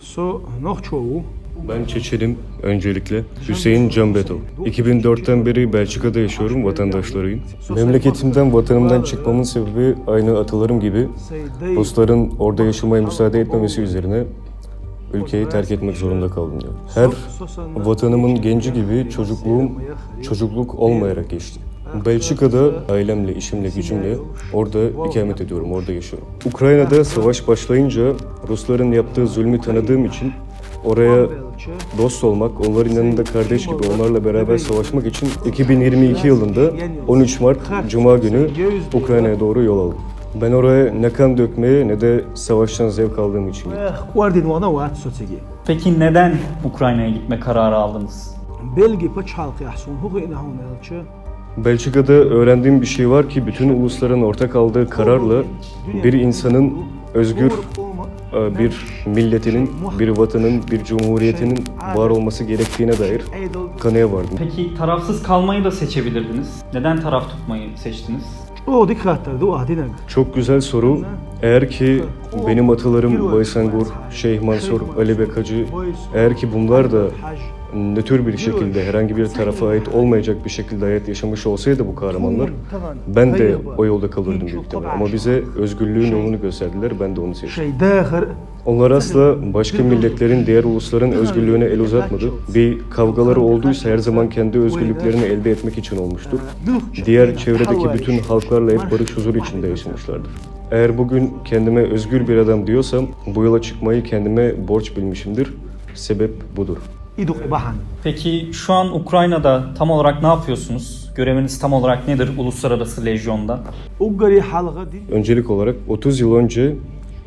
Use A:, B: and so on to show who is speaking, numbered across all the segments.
A: Så nok çoğu
B: Ben Çeçenim öncelikle. Hüseyin Canbetov. 2004'ten beri Belçika'da yaşıyorum, vatandaşlarıyım. Memleketimden, vatanımdan çıkmamın sebebi aynı atalarım gibi Rusların orada yaşamaya müsaade etmemesi üzerine ülkeyi terk etmek zorunda kaldım diyor. Her vatanımın genci gibi çocukluğum çocukluk olmayarak geçti. Belçika'da ailemle, işimle, gücümle orada ikamet ediyorum, orada yaşıyorum. Ukrayna'da savaş başlayınca Rusların yaptığı zulmü tanıdığım için oraya dost olmak, onların yanında kardeş gibi onlarla beraber savaşmak için 2022 yılında 13 Mart Cuma günü Ukrayna'ya doğru yol aldım. Ben oraya ne kan dökmeye ne de savaştan zevk aldığım için gittim.
A: Sotigi.
C: Peki neden Ukrayna'ya gitme kararı aldınız?
A: Belgi pa çalqı yahsun inahun elçi.
B: Belçika'da öğrendiğim bir şey var ki bütün ulusların ortak aldığı kararla bir insanın özgür e, bir milletinin, bir vatanın, bir cumhuriyetinin var olması gerektiğine dair kanıya vardım.
C: Peki tarafsız kalmayı da seçebilirdiniz. Neden taraf tutmayı seçtiniz?
B: Çok güzel soru. Eğer ki benim atalarım Baysangur, Şeyh Mansur, Ali Bekacı, eğer ki bunlar da nötr bir şekilde herhangi bir tarafa ait olmayacak bir şekilde hayat yaşamış olsaydı bu kahramanlar ben de o yolda kalırdım büyük ihtimalle. Ama bize özgürlüğün yolunu gösterdiler, ben de onu seçtim.
A: Şey
B: Onlar asla başka milletlerin, diğer ulusların özgürlüğüne el uzatmadı. Bir kavgaları olduysa her zaman kendi özgürlüklerini elde etmek için olmuştur. Diğer çevredeki bütün halklarla hep barış huzur içinde yaşamışlardır. Eğer bugün kendime özgür bir adam diyorsam bu yola çıkmayı kendime borç bilmişimdir. Sebep budur.
A: İduk ibahan.
C: Peki şu an Ukrayna'da tam olarak ne yapıyorsunuz? Göreviniz tam olarak nedir Uluslararası Lejyon'da?
B: Öncelik olarak 30 yıl önce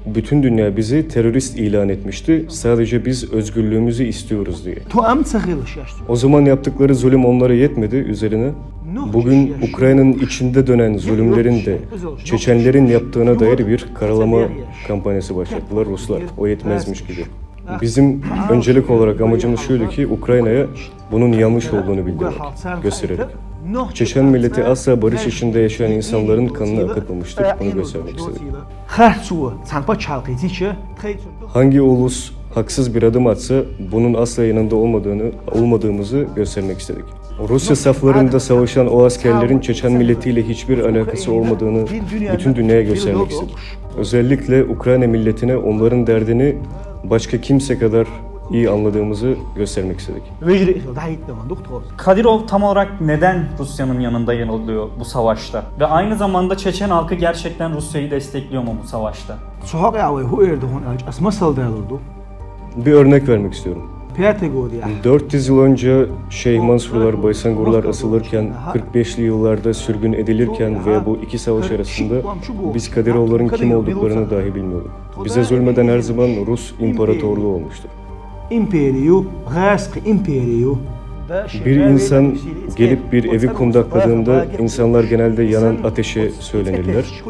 B: bütün dünya bizi terörist ilan etmişti. Sadece biz özgürlüğümüzü istiyoruz diye. O zaman yaptıkları zulüm onlara yetmedi üzerine. Bugün Ukrayna'nın içinde dönen zulümlerin de Çeçenlerin yaptığına dair bir karalama kampanyası başlattılar Ruslar. O yetmezmiş gibi. Bizim öncelik olarak amacımız şuydu ki Ukrayna'ya bunun yanlış olduğunu bildirmek, göstererek. Çeçen milleti asla barış içinde yaşayan insanların kanını akıtmamıştır. Bunu göstermek istedik. Hangi ulus haksız bir adım atsa bunun asla yanında olmadığını, olmadığımızı göstermek istedik. Rusya saflarında savaşan o askerlerin Çeçen milletiyle hiçbir alakası olmadığını bütün dünyaya göstermek istedik. Özellikle Ukrayna milletine onların derdini başka kimse kadar iyi anladığımızı göstermek istedik.
C: Kadirov tam olarak neden Rusya'nın yanında yer alıyor bu savaşta? Ve aynı zamanda Çeçen halkı gerçekten Rusya'yı destekliyor mu bu savaşta?
B: Bir örnek vermek istiyorum.
A: Ya.
B: 400 yıl önce Şeyh Mansurlar, Baysangurlar asılırken, 45'li yıllarda sürgün edilirken ve bu iki savaş arasında biz Kadirovların kim olduklarını dahi bilmiyorduk. Bize zulmeden her zaman Rus imparatorluğu olmuştur.
A: İmperiyu, gask imperiyu.
B: Bir insan gelip bir evi kundakladığında insanlar genelde yanan ateşe söylenirler.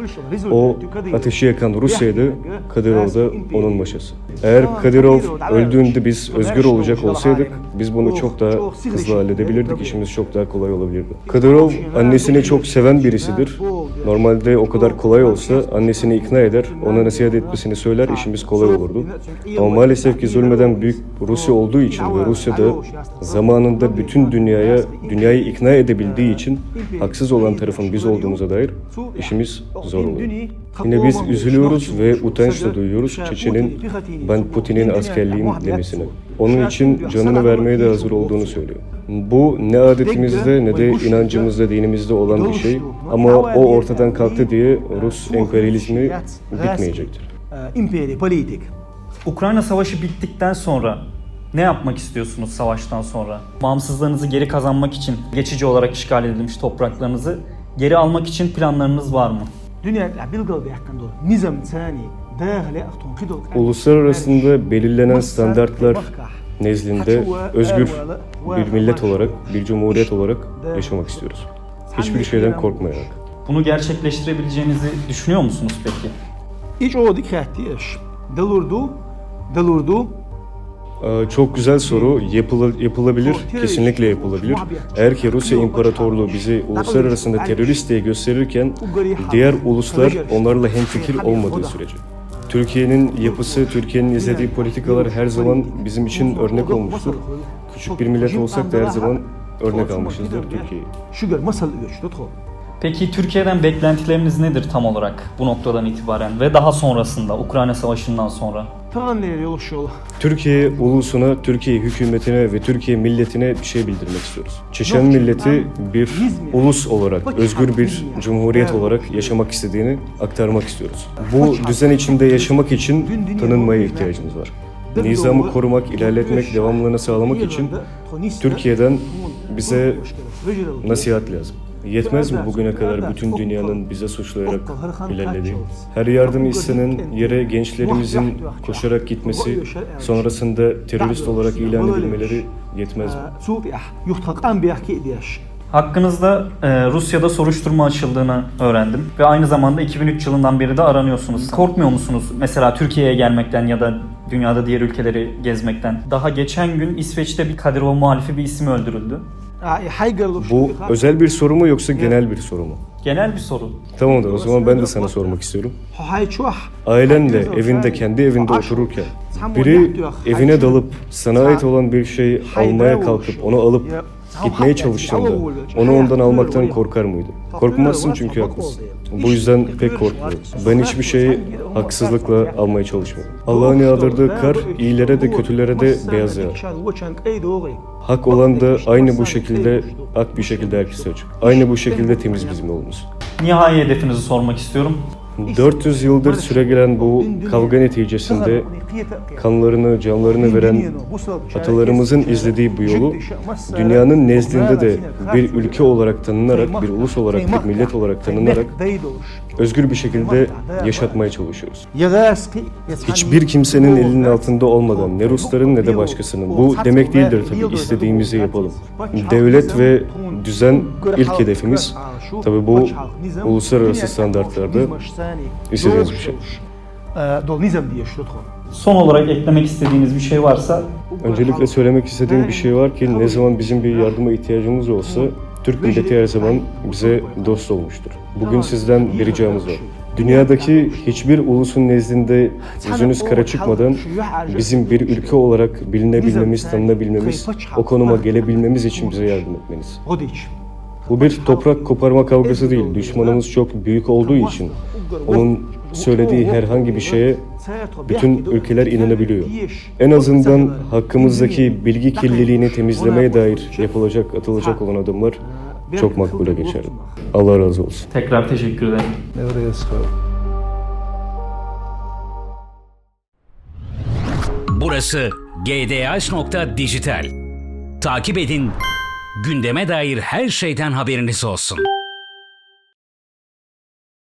B: O ateşi yakan Rusya'ydı, Kadirov da onun maşası. Eğer Kadirov öldüğünde biz özgür olacak olsaydık, biz bunu çok daha hızlı halledebilirdik, işimiz çok daha kolay olabilirdi. Kadirov annesini çok seven birisidir. Normalde o kadar kolay olsa annesini ikna eder, ona nasihat etmesini söyler, işimiz kolay olurdu. Ama maalesef ki zulmeden büyük Rusya olduğu için ve Rusya'da zamanında bütün dünyaya, dünyayı ikna edebildiği için haksız olan tarafın biz olduğumuza dair işimiz zor oluyor. Yine biz üzülüyoruz ve utanç da duyuyoruz Çeçen'in ben Putin'in askerliyim demesine. Onun için canını vermeye de hazır olduğunu söylüyor. Bu ne adetimizde ne de inancımızda, dinimizde olan bir şey. Ama o ortadan kalktı diye Rus emperyalizmi bitmeyecektir.
A: İmperi.
C: Ukrayna Savaşı bittikten sonra ne yapmak istiyorsunuz savaştan sonra? Bağımsızlığınızı geri kazanmak için geçici olarak işgal edilmiş topraklarınızı geri almak için planlarınız var mı?
A: Kidol.
B: Uluslararasında belirlenen standartlar nezdinde özgür bir millet olarak, bir cumhuriyet olarak yaşamak istiyoruz. Hiçbir şeyden korkmayarak.
C: Bunu gerçekleştirebileceğinizi düşünüyor musunuz peki?
A: İç o dikkatliyiz. Delurdu. Delurdu.
B: Ee, Çok güzel soru. Yapıla- yapılabilir. Kesinlikle yapılabilir. Eğer ki Rusya İmparatorluğu bizi uluslararasında terörist diye gösterirken diğer uluslar onlarla hemfikir olmadığı sürece. Türkiye'nin yapısı, Türkiye'nin izlediği politikalar her zaman bizim için örnek olmuştur. Küçük bir millet olsak da her zaman örnek almışızdır Türkiye'yi.
A: Şu gör masal üç tutku.
C: Peki Türkiye'den beklentileriniz nedir tam olarak bu noktadan itibaren ve daha sonrasında Ukrayna Savaşı'ndan sonra?
A: Tağın ne yol şu yol.
B: Türkiye ulusuna, Türkiye hükümetine ve Türkiye milletine bir şey bildirmek istiyoruz. Çeçen milleti bir ulus olarak, özgür bir cumhuriyet olarak yaşamak istediğini aktarmak istiyoruz. Bu düzen içinde yaşamak için tanınmaya ihtiyacımız var. Nizamı korumak, ilerletmek, devamlılığını sağlamak için Türkiye'den bize nasihat lazım. Yetmez mi bugüne kadar bütün dünyanın bize suçlayarak ilerlediği? Her yardım istenen yere gençlerimizin koşarak gitmesi, sonrasında terörist olarak ilan edilmeleri yetmez mi?
A: Ediyaş.
C: Hakkınızda e, Rusya'da soruşturma açıldığını öğrendim ve aynı zamanda 2003 yılından beri de aranıyorsunuz. Korkmuyor musunuz mesela Türkiye'ye gelmekten ya da dünyada diğer ülkeleri gezmekten? Daha geçen gün İsveç'te bir Kadirov muhalifi bir isim öldürüldü.
B: Bu özel bir soru mu yoksa genel bir soru mu?
C: Genel bir soru.
B: Tamamdır o zaman ben de sana sormak istiyorum. Ailenle evinde kendi evinde otururken biri evine dalıp sana ait olan bir şey almaya kalkıp onu alıp gitmeye çalıştığında onu ondan almaktan korkar mıydı? Korkmazsın çünkü haklısın. Bu yüzden pek korkmuyorum. Ben hiçbir şeyi haksızlıkla almaya çalışmıyorum. Allah'ın yağdırdığı kar iyilere de kötülere de beyaz yağar. Hak olan da aynı bu şekilde ak bir şekilde herkese açık. Aynı bu şekilde temiz bizim yolumuz.
C: Nihai hedefinizi sormak istiyorum.
B: 400 yıldır süregelen bu kavga neticesinde kanlarını, canlarını veren atalarımızın izlediği bu yolu dünyanın nezdinde de bir ülke olarak tanınarak, bir ulus olarak, bir millet olarak tanınarak özgür bir şekilde yaşatmaya çalışıyoruz. Hiçbir kimsenin elinin altında olmadan ne Rusların ne de başkasının. Bu demek değildir tabii istediğimizi yapalım. Devlet ve düzen ilk hedefimiz. Tabii bu uluslararası standartlarda istediğimiz bir şey.
A: Nizam diye şu tutku.
C: Son olarak eklemek istediğiniz bir şey varsa.
B: Öncelikle söylemek istediğim bir şey var ki ne zaman bizim bir yardıma ihtiyacımız olsa Türk milleti her zaman bize dost olmuştur. Bugün sizden bir ricamız var. Dünyadaki hiçbir ulusun nezdinde yüzünüz kara çıkmadan bizim bir ülke olarak bilinebilmemiz, tanınabilmemiz, o konuma gelebilmemiz için bize yardım etmeniz. Bu bir toprak koparma kavgası değil. Düşmanımız çok büyük olduğu için onun söylediği herhangi bir şeye bütün ülkeler inanabiliyor. En azından hakkımızdaki bilgi kirliliğini temizlemeye dair yapılacak, atılacak olan adımlar çok makbule geçer. Allah razı olsun.
C: tekrar teşekkür ederim.
D: Burası gdh.dijital. Takip edin, gündeme dair her şeyden haberiniz olsun.